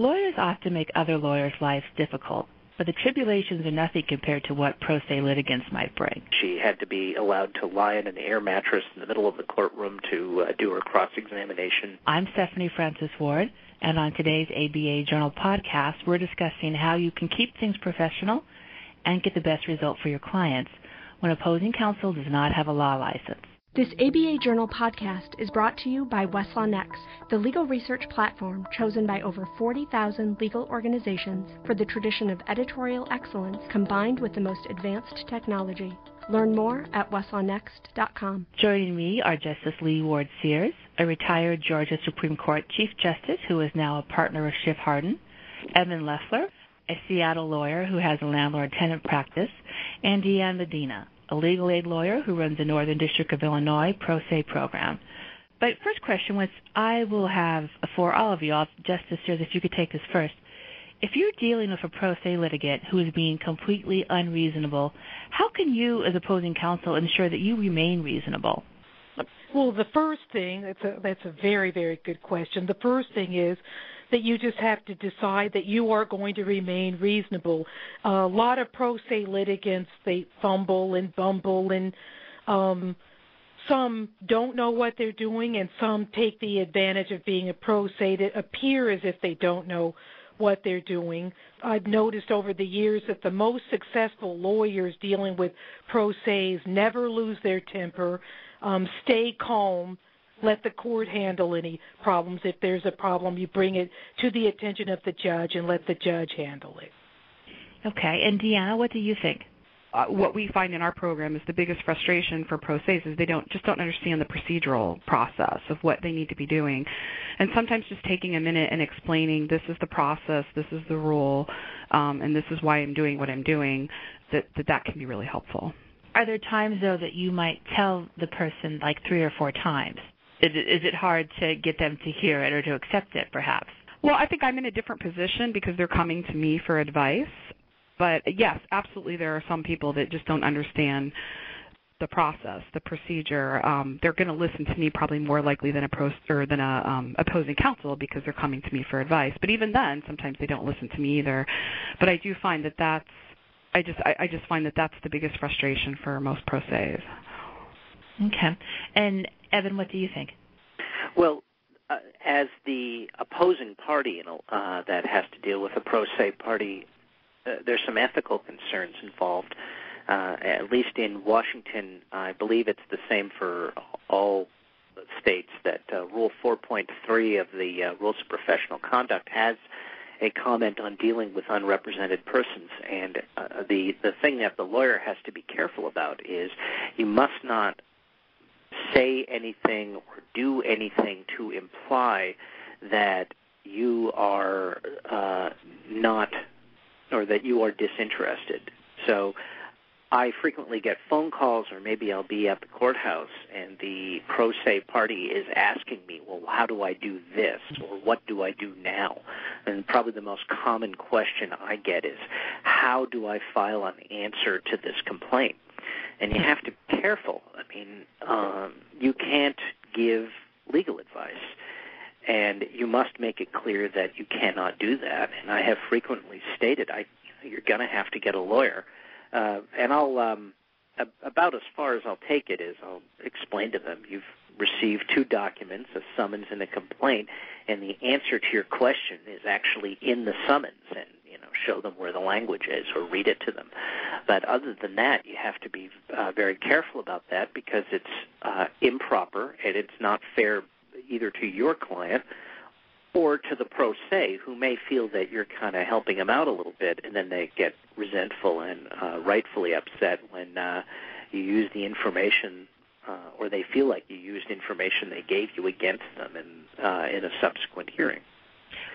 Lawyers often make other lawyers' lives difficult, but the tribulations are nothing compared to what pro se litigants might bring. She had to be allowed to lie in an air mattress in the middle of the courtroom to uh, do her cross examination. I'm Stephanie Francis Ward, and on today's ABA Journal podcast, we're discussing how you can keep things professional and get the best result for your clients when opposing counsel does not have a law license. This ABA Journal podcast is brought to you by Westlaw Next, the legal research platform chosen by over 40,000 legal organizations for the tradition of editorial excellence combined with the most advanced technology. Learn more at westlawnext.com. Joining me are Justice Leah Ward Sears, a retired Georgia Supreme Court Chief Justice who is now a partner of Schiff Hardin, Evan Leffler, a Seattle lawyer who has a landlord-tenant practice, and Deanne Medina, a legal aid lawyer who runs the Northern District of Illinois Pro Se program. But first question was, I will have for all of you, Sears, if you could take this first. If you're dealing with a pro se litigant who is being completely unreasonable, how can you, as opposing counsel, ensure that you remain reasonable? Well, the first thing that's a that's a very very good question. The first thing is that you just have to decide that you are going to remain reasonable. A lot of pro se litigants they fumble and bumble and um some don't know what they're doing and some take the advantage of being a pro se to appear as if they don't know what they're doing. I've noticed over the years that the most successful lawyers dealing with pro ses never lose their temper, um, stay calm, let the court handle any problems. If there's a problem, you bring it to the attention of the judge and let the judge handle it. Okay, and Deanna, what do you think? Uh, what we find in our program is the biggest frustration for pro ses is they don't just don't understand the procedural process of what they need to be doing, and sometimes just taking a minute and explaining this is the process, this is the rule, um, and this is why I'm doing what I'm doing. That that that can be really helpful. Are there times though that you might tell the person like three or four times? Is it, is it hard to get them to hear it or to accept it, perhaps? Well, I think I'm in a different position because they're coming to me for advice. But yes, absolutely, there are some people that just don't understand the process, the procedure. Um, they're going to listen to me probably more likely than a pro or than a um, opposing counsel because they're coming to me for advice. But even then, sometimes they don't listen to me either. But I do find that that's I just I, I just find that that's the biggest frustration for most pro ses. Okay. And Evan, what do you think? Well, uh, as the opposing party uh, that has to deal with a pro se party, uh, there's some ethical concerns involved. Uh, at least in Washington, I believe it's the same for all states. That uh, Rule 4.3 of the uh, Rules of Professional Conduct has a comment on dealing with unrepresented persons, and the the thing that the lawyer has to be careful about is you must not say anything or do anything to imply that you are uh, not or that you are disinterested. So I frequently get phone calls, or maybe I'll be at the courthouse, and the pro se party is asking me, Well, how do I do this? Or what do I do now? And probably the most common question I get is, How do I file an answer to this complaint? And you have to be careful. I mean, um, you can't give legal advice, and you must make it clear that you cannot do that. And I have frequently stated, I you're going to have to get a lawyer, uh, and I'll um, about as far as I'll take it is I'll explain to them you've received two documents, a summons and a complaint, and the answer to your question is actually in the summons, and you know show them where the language is or read it to them. But other than that, you have to be uh, very careful about that because it's uh, improper and it's not fair either to your client or to the pro se who may feel that you're kind of helping them out a little bit and then they get resentful and uh, rightfully upset when uh, you use the information uh, or they feel like you used information they gave you against them in uh, in a subsequent hearing.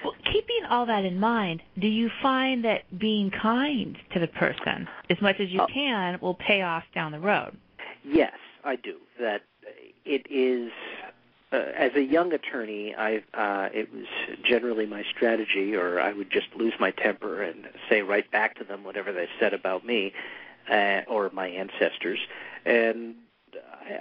Well, keeping all that in mind, do you find that being kind to the person as much as you uh, can will pay off down the road? Yes, I do. That it is. Uh, as a young attorney, I uh, it was generally my strategy, or I would just lose my temper and say right back to them whatever they said about me uh, or my ancestors, and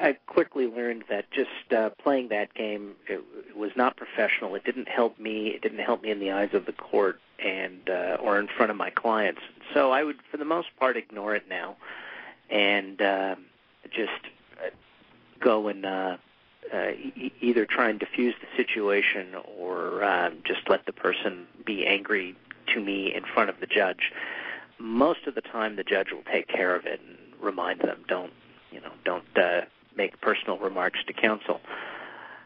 I, quickly learned that just uh, playing that game it, it was not professional. It didn't help me. It didn't help me in the eyes of the court and uh, or in front of my clients. So I would, for the most part, ignore it now, and uh, just uh, go and uh, uh, e- either try and diffuse the situation or uh, just let the person be angry to me in front of the judge. Most of the time, the judge will take care of it and remind them, don't you know, don't uh, make personal remarks to counsel.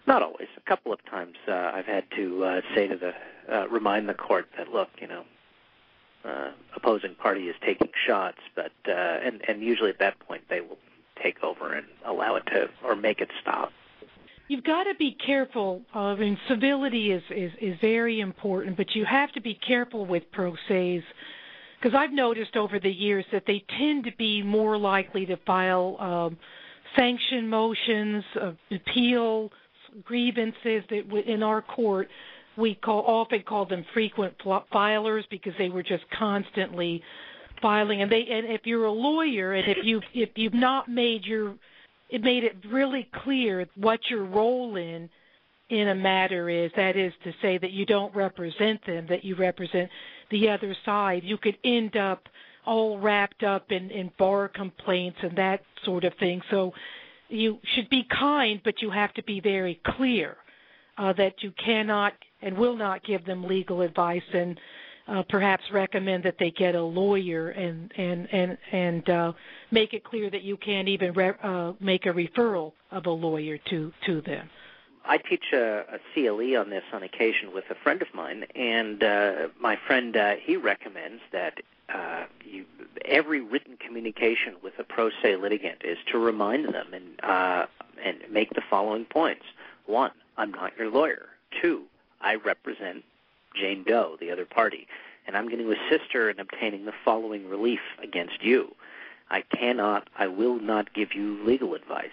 Not always. A couple of times uh, I've had to uh, say to the uh, remind the court that look, you know, uh, opposing party is taking shots, but uh, and and usually at that point they will take over and allow it to or make it stop. You've got to be careful. I mean, civility is is is very important, but you have to be careful with pro se's because I've noticed over the years that they tend to be more likely to file um, sanction motions, uh, appeal grievances that in our court. We call often call them frequent filers because they were just constantly filing. And they and if you're a lawyer and if you if you've not made your it made it really clear what your role in in a matter is. That is to say that you don't represent them that you represent the other side you could end up all wrapped up in in bar complaints and that sort of thing so you should be kind but you have to be very clear uh, that you cannot and will not give them legal advice and uh, perhaps recommend that they get a lawyer and and and and uh, make it clear that you can't even re- uh, make a referral of a lawyer to to them. I teach a, a CLE on this on occasion with a friend of mine, and uh, my friend uh, he recommends that uh, you, every written communication with a pro se litigant is to remind them and uh, and make the following points: one, I'm not your lawyer. Two, I represent Jane Doe, the other party, and I'm going to assist her in obtaining the following relief against you. I cannot, I will not give you legal advice.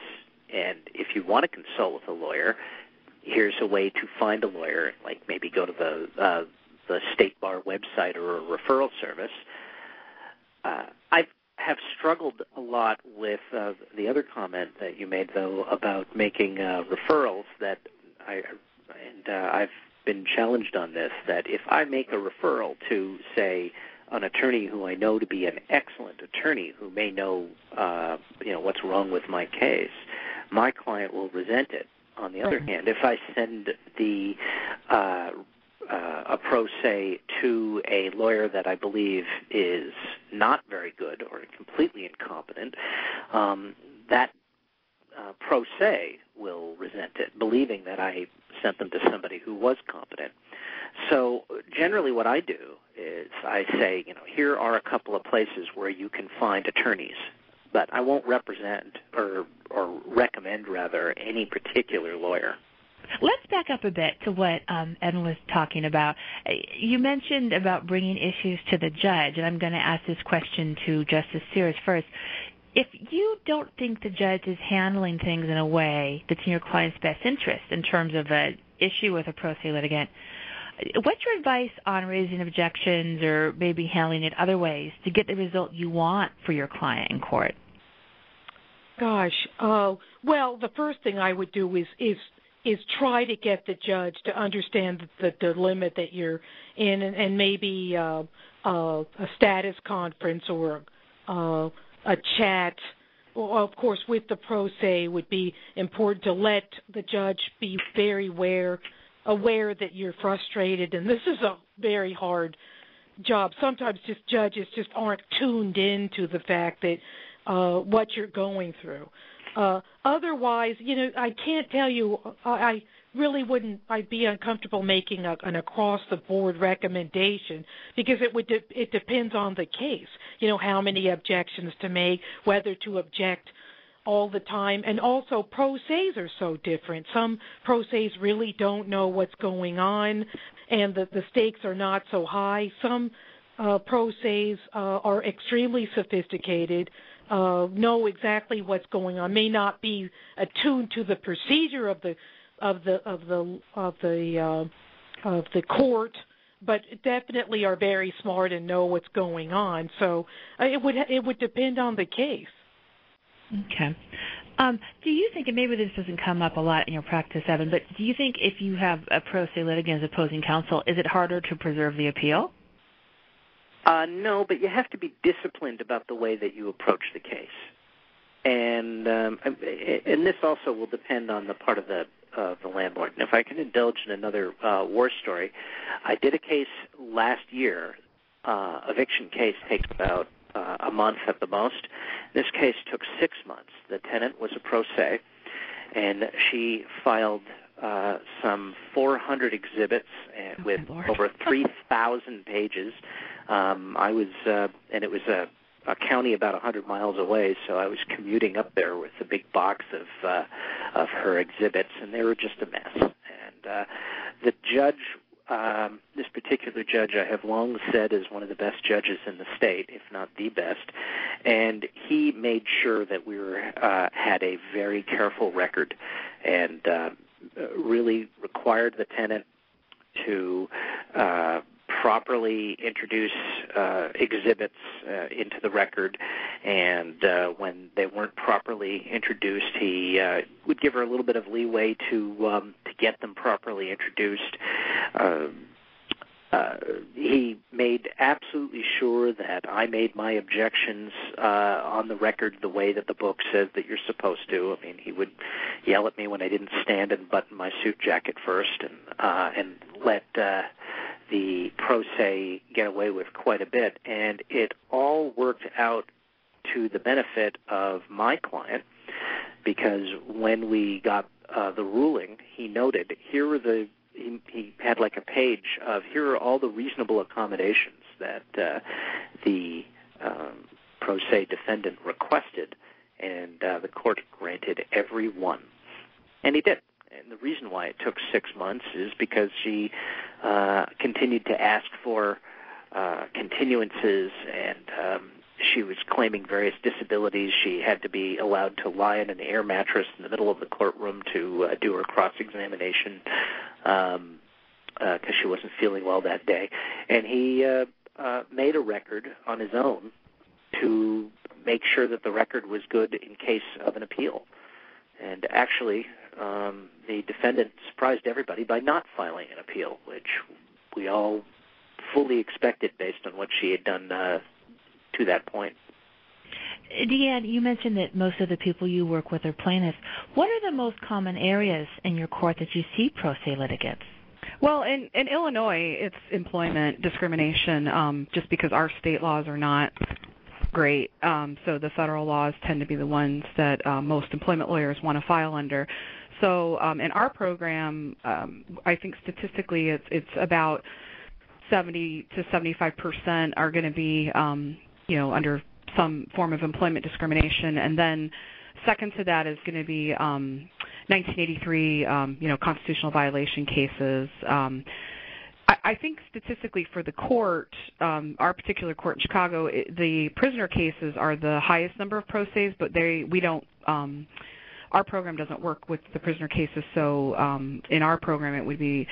And if you want to consult with a lawyer, here's a way to find a lawyer, like maybe go to the uh, the state bar website or a referral service. Uh, I have struggled a lot with uh, the other comment that you made, though, about making uh, referrals. That I and uh, I've been challenged on this that if I make a referral to, say, an attorney who I know to be an excellent attorney who may know, uh, you know, what's wrong with my case, my client will resent it. On the other hand, if I send the uh, uh, a pro se to a lawyer that I believe is not very good or completely incompetent, um, that uh, pro se will resent it, believing that I sent them to somebody who was competent. So generally, what I do is I say, you know, here are a couple of places where you can find attorneys, but I won't represent or or recommend rather any particular lawyer. Let's back up a bit to what um, Evan was talking about. You mentioned about bringing issues to the judge, and I'm going to ask this question to Justice Sears first if you don't think the judge is handling things in a way that's in your client's best interest in terms of an issue with a pro se litigant, what's your advice on raising objections or maybe handling it other ways to get the result you want for your client in court? Gosh, uh, well, the first thing I would do is is is try to get the judge to understand the the limit that you're in, and, and maybe uh, uh, a status conference or uh, a chat well, of course, with the pro se would be important to let the judge be very aware aware that you're frustrated, and this is a very hard job. Sometimes just judges just aren't tuned in to the fact that uh, what you're going through. Uh, otherwise, you know, I can't tell you. I, really wouldn't I'd be uncomfortable making a, an across the board recommendation because it would de- it depends on the case. You know how many objections to make, whether to object all the time, and also pro ses are so different. Some pro ses really don't know what's going on, and the the stakes are not so high. Some uh, pro ses uh, are extremely sophisticated. Uh, know exactly what's going on, may not be attuned to the procedure of the of the of the of the uh, of the court, but definitely are very smart and know what's going on. So uh, it would it would depend on the case. Okay. Um, do you think, and maybe this doesn't come up a lot in your practice, Evan, but do you think if you have a pro se litigant as opposing counsel, is it harder to preserve the appeal? Uh, no, but you have to be disciplined about the way that you approach the case, and um, and this also will depend on the part of the uh, the landlord. And if I can indulge in another uh, war story, I did a case last year. Uh, eviction case takes about uh, a month at the most. This case took six months. The tenant was a pro se, and she filed uh, some 400 exhibits uh, with over 3,000 pages. Um, I was, uh, and it was a, a county about 100 miles away, so I was commuting up there with a big box of uh, of her exhibits, and they were just a mess. And uh, the judge um, this particular judge I have long said is one of the best judges in the state, if not the best, and he made sure that we were uh, had a very careful record, and uh, really required the tenant to uh, properly introduce uh, exhibits uh, into the record, and uh, when they weren't properly introduced, he uh, would give her a little bit of leeway to um, to get them properly introduced. Uh, uh, he made absolutely sure that I made my objections uh, on the record the way that the book says that you're supposed to. I mean, he would yell at me when I didn't stand and button my suit jacket first, and uh, and let uh, the pro se get away with quite a bit, and it all worked out to the benefit of my client because when we got uh, the ruling, he noted here are the he, he had like a page of here are all the reasonable accommodations that uh, the um, pro se defendant requested, and uh, the court granted every one, and he did. And the reason why it took six months is because she uh, continued to ask for uh, continuances and um, she was claiming various disabilities. She had to be allowed to lie in an air mattress in the middle of the courtroom to uh, do her cross examination because um, uh, she wasn't feeling well that day. And he uh, uh, made a record on his own to make sure that the record was good in case of an appeal. And actually, um, the defendant surprised everybody by not filing an appeal, which we all fully expected based on what she had done uh, to that point. Deanne, you mentioned that most of the people you work with are plaintiffs. What are the most common areas in your court that you see pro se litigants? Well, in, in Illinois, it's employment discrimination, um, just because our state laws are not great. Um, so the federal laws tend to be the ones that uh, most employment lawyers want to file under. So um, in our program, um, I think statistically, it's it's about 70 to 75 percent are going to be um, you know, under some form of employment discrimination. And then second to that is going to be um, 1983, um, you know, constitutional violation cases. Um, I, I think statistically for the court, um, our particular court in Chicago, it, the prisoner cases are the highest number of pro ses, but they we don't. Um, our program doesn't work with the prisoner cases, so um, in our program it would be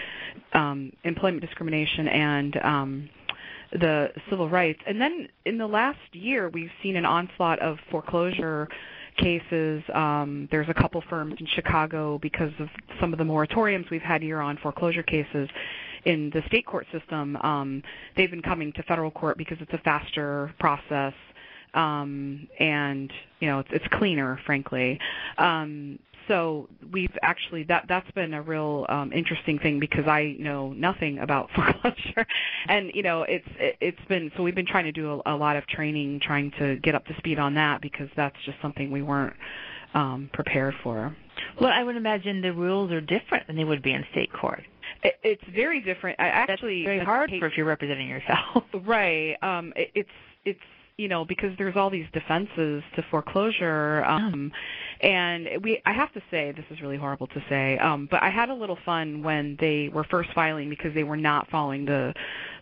um, employment discrimination and um, the civil rights. And then in the last year, we've seen an onslaught of foreclosure cases. Um, there's a couple firms in Chicago because of some of the moratoriums we've had here on foreclosure cases in the state court system. Um, they've been coming to federal court because it's a faster process um, and you know it's, it's cleaner, frankly. Um, so we've actually that that's been a real um, interesting thing because I know nothing about foreclosure, and you know it's it, it's been so we've been trying to do a, a lot of training, trying to get up to speed on that because that's just something we weren't um, prepared for. Well, I would imagine the rules are different than they would be in state court. It, it's very different. I actually That's very hard for if you're representing yourself. right. Um, it, it's it's you know because there's all these defenses to foreclosure um and we i have to say this is really horrible to say um but i had a little fun when they were first filing because they were not following the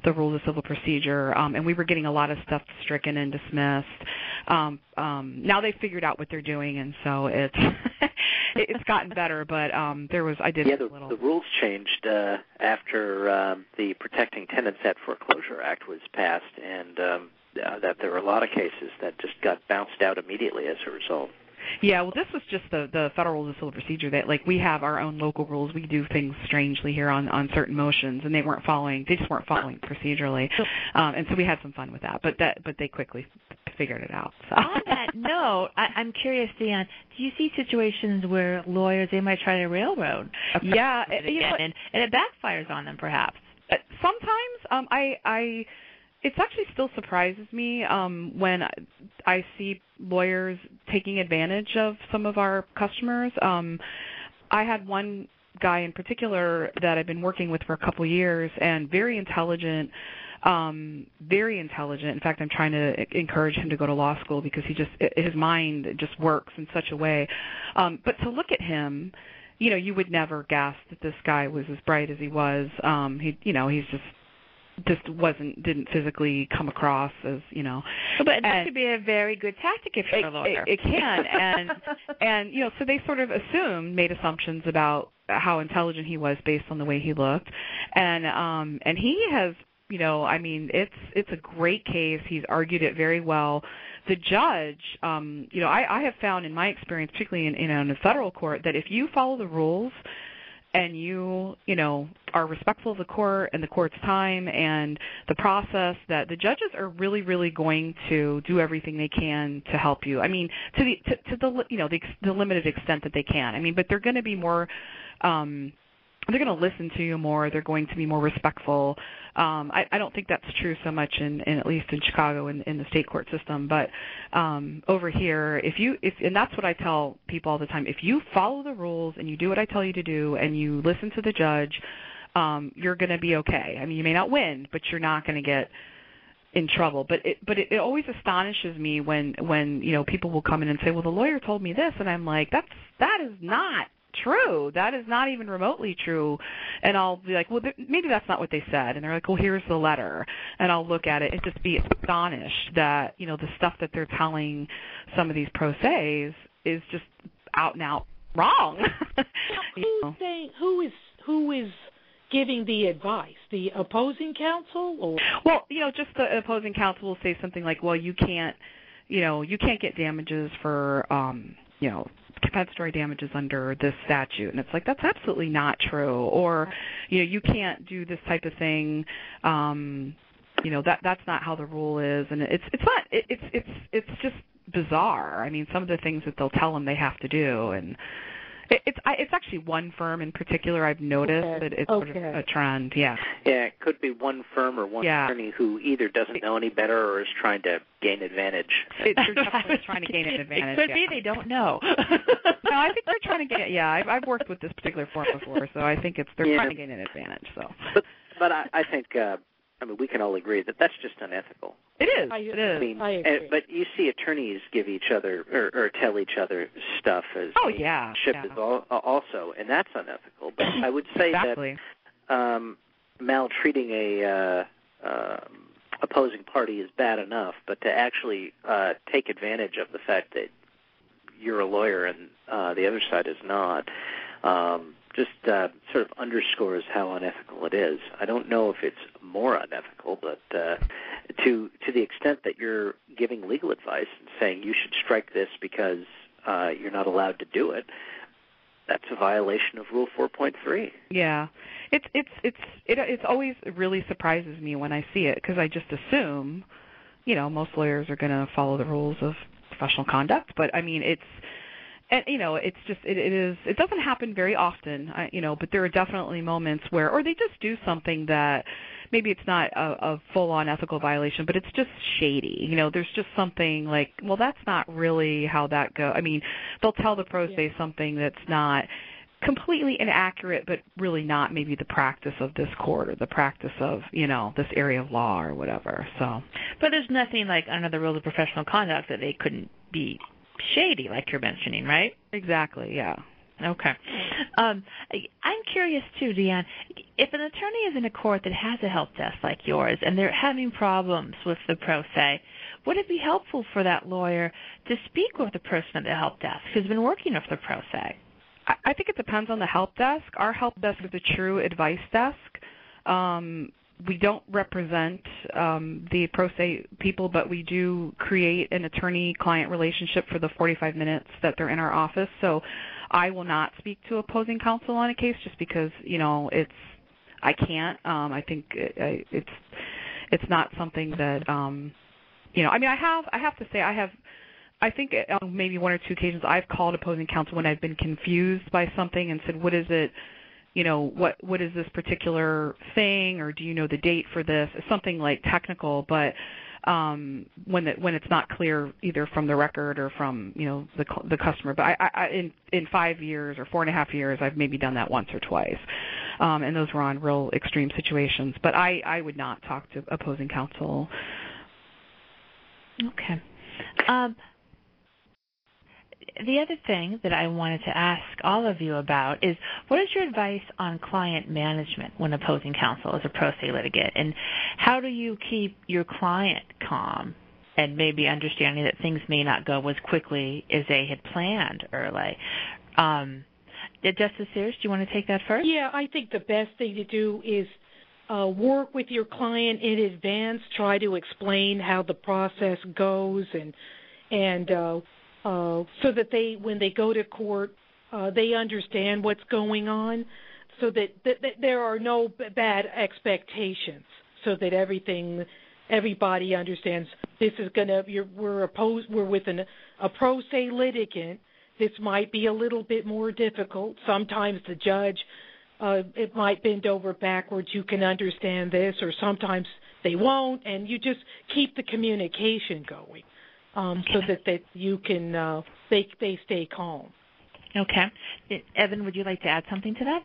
the rules of civil procedure um and we were getting a lot of stuff stricken and dismissed um um now they've figured out what they're doing and so it's it's gotten better but um there was i did yeah the, little the rules changed uh after um the protecting tenants at foreclosure act was passed and um uh, that there were a lot of cases that just got bounced out immediately as a result. Yeah, well, this was just the the federal rules of civil procedure that like we have our own local rules. We do things strangely here on on certain motions, and they weren't following. They just weren't following procedurally, um, and so we had some fun with that. But that but they quickly figured it out. So. On that note, I, I'm curious, Deanne, do you see situations where lawyers they might try to railroad? Yeah, it you know, and, and it backfires on them, perhaps. Uh, sometimes um, I I it actually still surprises me um, when I see lawyers taking advantage of some of our customers. Um, I had one guy in particular that I've been working with for a couple years, and very intelligent, um, very intelligent. In fact, I'm trying to encourage him to go to law school because he just his mind just works in such a way. Um, but to look at him you know, you would never guess that this guy was as bright as he was. Um, he, you know, he's just just wasn't didn't physically come across as you know. But and, that could be a very good tactic if you're it, a lawyer. it, it can. And and you know so they sort of assumed made assumptions about how intelligent he was based on the way he looked. And um and he has you know i mean it's it's a great case. He's argued it very well. The judge um you know i i have found in my experience particularly in you know in a federal court that if you follow the rules and you you know are respectful of the court and the court's time and the process that the judges are really really going to do everything they can to help you. I mean to the to, to the you know the, the limited extent that they can. I mean but they're going to be more um they're going to listen to you more. They're going to be more respectful. Um, I, I don't think that's true so much in, in at least in Chicago in, in the state court system, but um, over here, if you if and that's what I tell people all the time. If you follow the rules and you do what I tell you to do and you listen to the judge, um, you're going to be okay. I mean, you may not win, but you're not going to get in trouble. But it but it, it always astonishes me when when you know people will come in and say, well, the lawyer told me this, and I'm like, that's that is not true. That is not even remotely true. And I'll be like, well, th- maybe that's not what they said. And they're like, well, here's the letter. And I'll look at it and just be astonished that, you know, the stuff that they're telling some of these pro se's is just out and out wrong. Who's know. saying, who is, who is giving the advice? The opposing counsel or? Well, you know, just the opposing counsel will say something like, well, you can't, you know, you can't get damages for, um, you know, compensatory damages under this statute. And it's like that's absolutely not true. Or you know you can't do this type of thing um you know that that's not how the rule is. And it's it's not it, it's it's it's just bizarre. I mean some of the things that they'll tell them they have to do. And it's I, it's actually one firm in particular I've noticed okay. that it's okay. sort of a trend. Yeah. Yeah, it could be one firm or one yeah. attorney who either doesn't know any better or is trying to gain advantage. It, they're definitely trying to gain an advantage. It could yeah. be they don't know. no, I think they're trying to get. Yeah, I've, I've worked with this particular firm before, so I think it's they're yeah. trying to gain an advantage. So. But but I, I think uh, I mean we can all agree that that's just unethical. It is. I, it is. I mean, I agree. uh, but you see attorneys give each other or, or tell each other stuff as Oh yeah. ship yeah. is al- also, and that's unethical. But I would say exactly. that um, maltreating a uh, uh, opposing party is bad enough, but to actually uh, take advantage of the fact that you're a lawyer and uh, the other side is not. Um, just uh, sort of underscores how unethical it is. I don't know if it's more unethical, but uh, to to the extent that you're giving legal advice and saying you should strike this because uh, you're not allowed to do it, that's a violation of Rule 4.3. Yeah, it's it's it's it it's always really surprises me when I see it because I just assume, you know, most lawyers are going to follow the rules of professional conduct. But I mean, it's and you know, it's just it, it is it doesn't happen very often, I, you know, but there are definitely moments where or they just do something that maybe it's not a, a full on ethical violation, but it's just shady. You know, there's just something like, well, that's not really how that go. I mean, they'll tell the pro se something that's not completely inaccurate, but really not maybe the practice of this court or the practice of you know this area of law or whatever. So, but there's nothing like under the rules of professional conduct that they couldn't be shady, like you're mentioning, right? exactly, yeah. Okay. Um, I'm curious too, Deanne. If an attorney is in a court that has a help desk like yours, and they're having problems with the pro se, would it be helpful for that lawyer to speak with the person at the help desk who's been working with the pro se? I I think it depends on the help desk. Our help desk is a true advice desk. Um, we don't represent um, the pro se people, but we do create an attorney-client relationship for the 45 minutes that they're in our office. So I will not speak to opposing counsel on a case just because you know it's I can't. Um, I think it, it's it's not something that um, you know. I mean, I have I have to say I have. I think on maybe one or two occasions I've called opposing counsel when I've been confused by something and said, "What is it?" You know what what is this particular thing or do you know the date for this? Something like technical but um when it when it's not clear either from the record or from you know the the customer. But i i in in five years or four and a half years i've maybe done that once or twice. Um and those were on real extreme situations. But i i would not talk to opposing counsel. Okay. Um the other thing that I wanted to ask all of you about is what is your advice on client management when opposing counsel as a pro se litigant? And how do you keep your client calm and maybe understanding that things may not go as quickly as they had planned early? Um, Justice Sears, do you want to take that first? Yeah, I think the best thing to do is uh, work with your client in advance. Try to explain how the process goes and and uh, uh, so that they, when they go to court, uh, they understand what's going on, so that, that, that there are no b- bad expectations, so that everything, everybody understands this is gonna. We're opposed. We're with an, a pro se litigant. This might be a little bit more difficult. Sometimes the judge, uh, it might bend over backwards. You can understand this, or sometimes they won't, and you just keep the communication going um, so that that you can uh, they they stay calm. Okay, Evan, would you like to add something to that?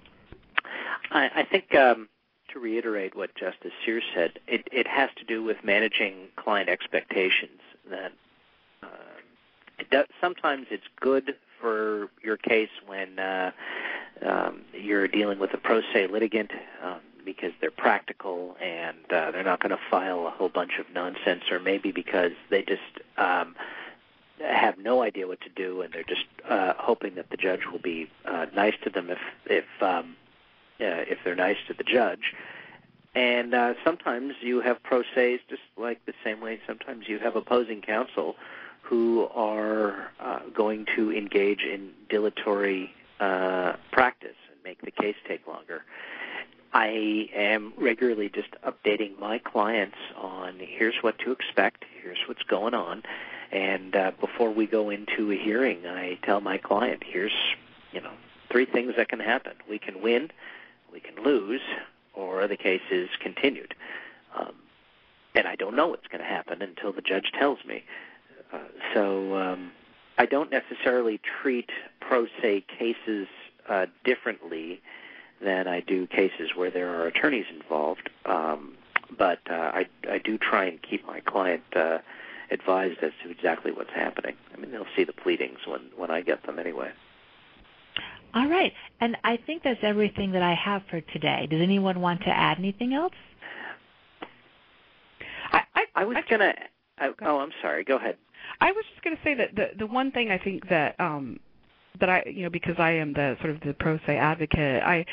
I, I think um, to reiterate what Justice Sears said, it, it has to do with managing client expectations. That uh, it does, sometimes it's good for your case when uh, um, you're dealing with a pro se litigant. Um, because they're practical and uh, they're not going to file a whole bunch of nonsense, or maybe because they just um, have no idea what to do and they're just uh, hoping that the judge will be uh, nice to them if if um, uh, if they're nice to the judge. And uh, sometimes you have pro se's just like the same way. Sometimes you have opposing counsel who are uh, going to engage in dilatory uh, practice and make the case take longer. I am regularly just updating my clients on here's what to expect, here's what's going on, and uh, before we go into a hearing, I tell my client here's you know three things that can happen. We can win, we can lose, or the case is continued. Um, and I don't know what's going to happen until the judge tells me. Uh, so um, I don't necessarily treat pro se cases uh, differently than I do cases where there are attorneys involved. Um, but uh, I, I do try and keep my client uh, advised as to exactly what's happening. I mean, they'll see the pleadings when when I get them anyway. All right, and I think that's everything that I have for today. Does anyone want to add anything else? I I, I was I, gonna. I, oh, I'm sorry. Go ahead. I was just going to say that the the one thing I think that um that I, you know, because I am the sort of the pro se advocate, I,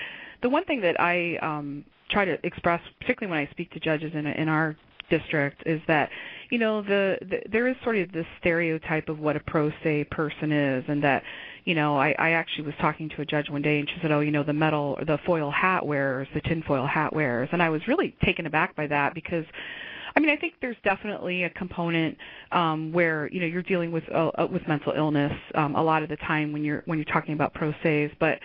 the one thing that I um, try to express, particularly when I speak to judges in in our district, is that, you know, the, the there is sort of this stereotype of what a pro se person is, and that, you know, I, I actually was talking to a judge one day, and she said, oh, you know, the metal, the foil hat wearers, the tinfoil hat wearers, and I was really taken aback by that because I mean, I think there's definitely a component um, where you know you're dealing with uh, uh, with mental illness um, a lot of the time when you're when you're talking about pro ses, but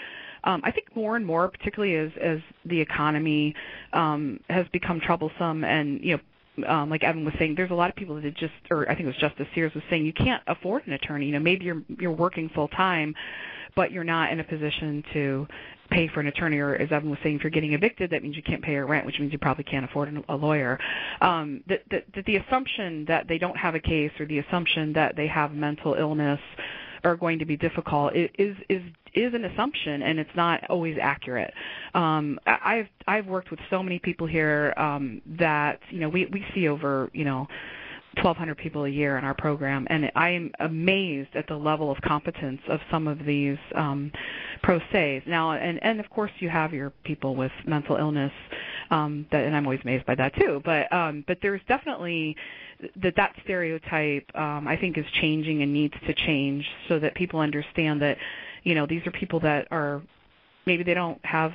um, I think more and more, particularly as as the economy um, has become troublesome, and you know um, like Evan was saying, there's a lot of people that just, or I think it was Justice Sears was saying, you can't afford an attorney. You know, maybe you're you're working full time, but you're not in a position to pay for an attorney, or as Evan was saying, if you're getting evicted, that means you can't pay your rent, which means you probably can't afford a lawyer. Um, that, that, that the assumption that they don't have a case, or the assumption that they have mental illness, are going to be difficult is is is an assumption, and it's not always accurate. Um, I've I've worked with so many people here um, that you know we we see over you know 1,200 people a year in our program, and I am amazed at the level of competence of some of these um, pro ses. Now, and and of course, you have your people with mental illness Um, that, and I'm always amazed by that too. But um, but there's definitely that that stereotype um, I think is changing and needs to change so that people understand that you know these are people that are maybe they don't have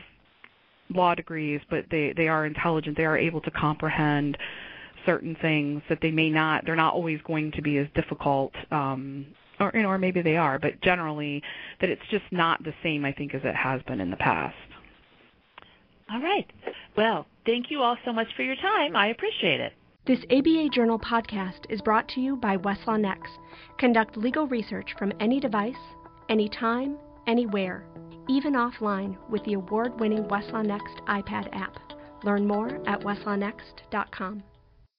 law degrees, but they they are intelligent. They are able to comprehend certain things that they may not. They're not always going to be as difficult. Um, or, you know, or maybe they are, but generally, that it's just not the same, I think, as it has been in the past. All right. Well, thank you all so much for your time. I appreciate it. This ABA Journal podcast is brought to you by Westlaw Next. Conduct legal research from any device, anytime, anywhere, even offline with the award winning Westlaw Next iPad app. Learn more at westlawnext.com.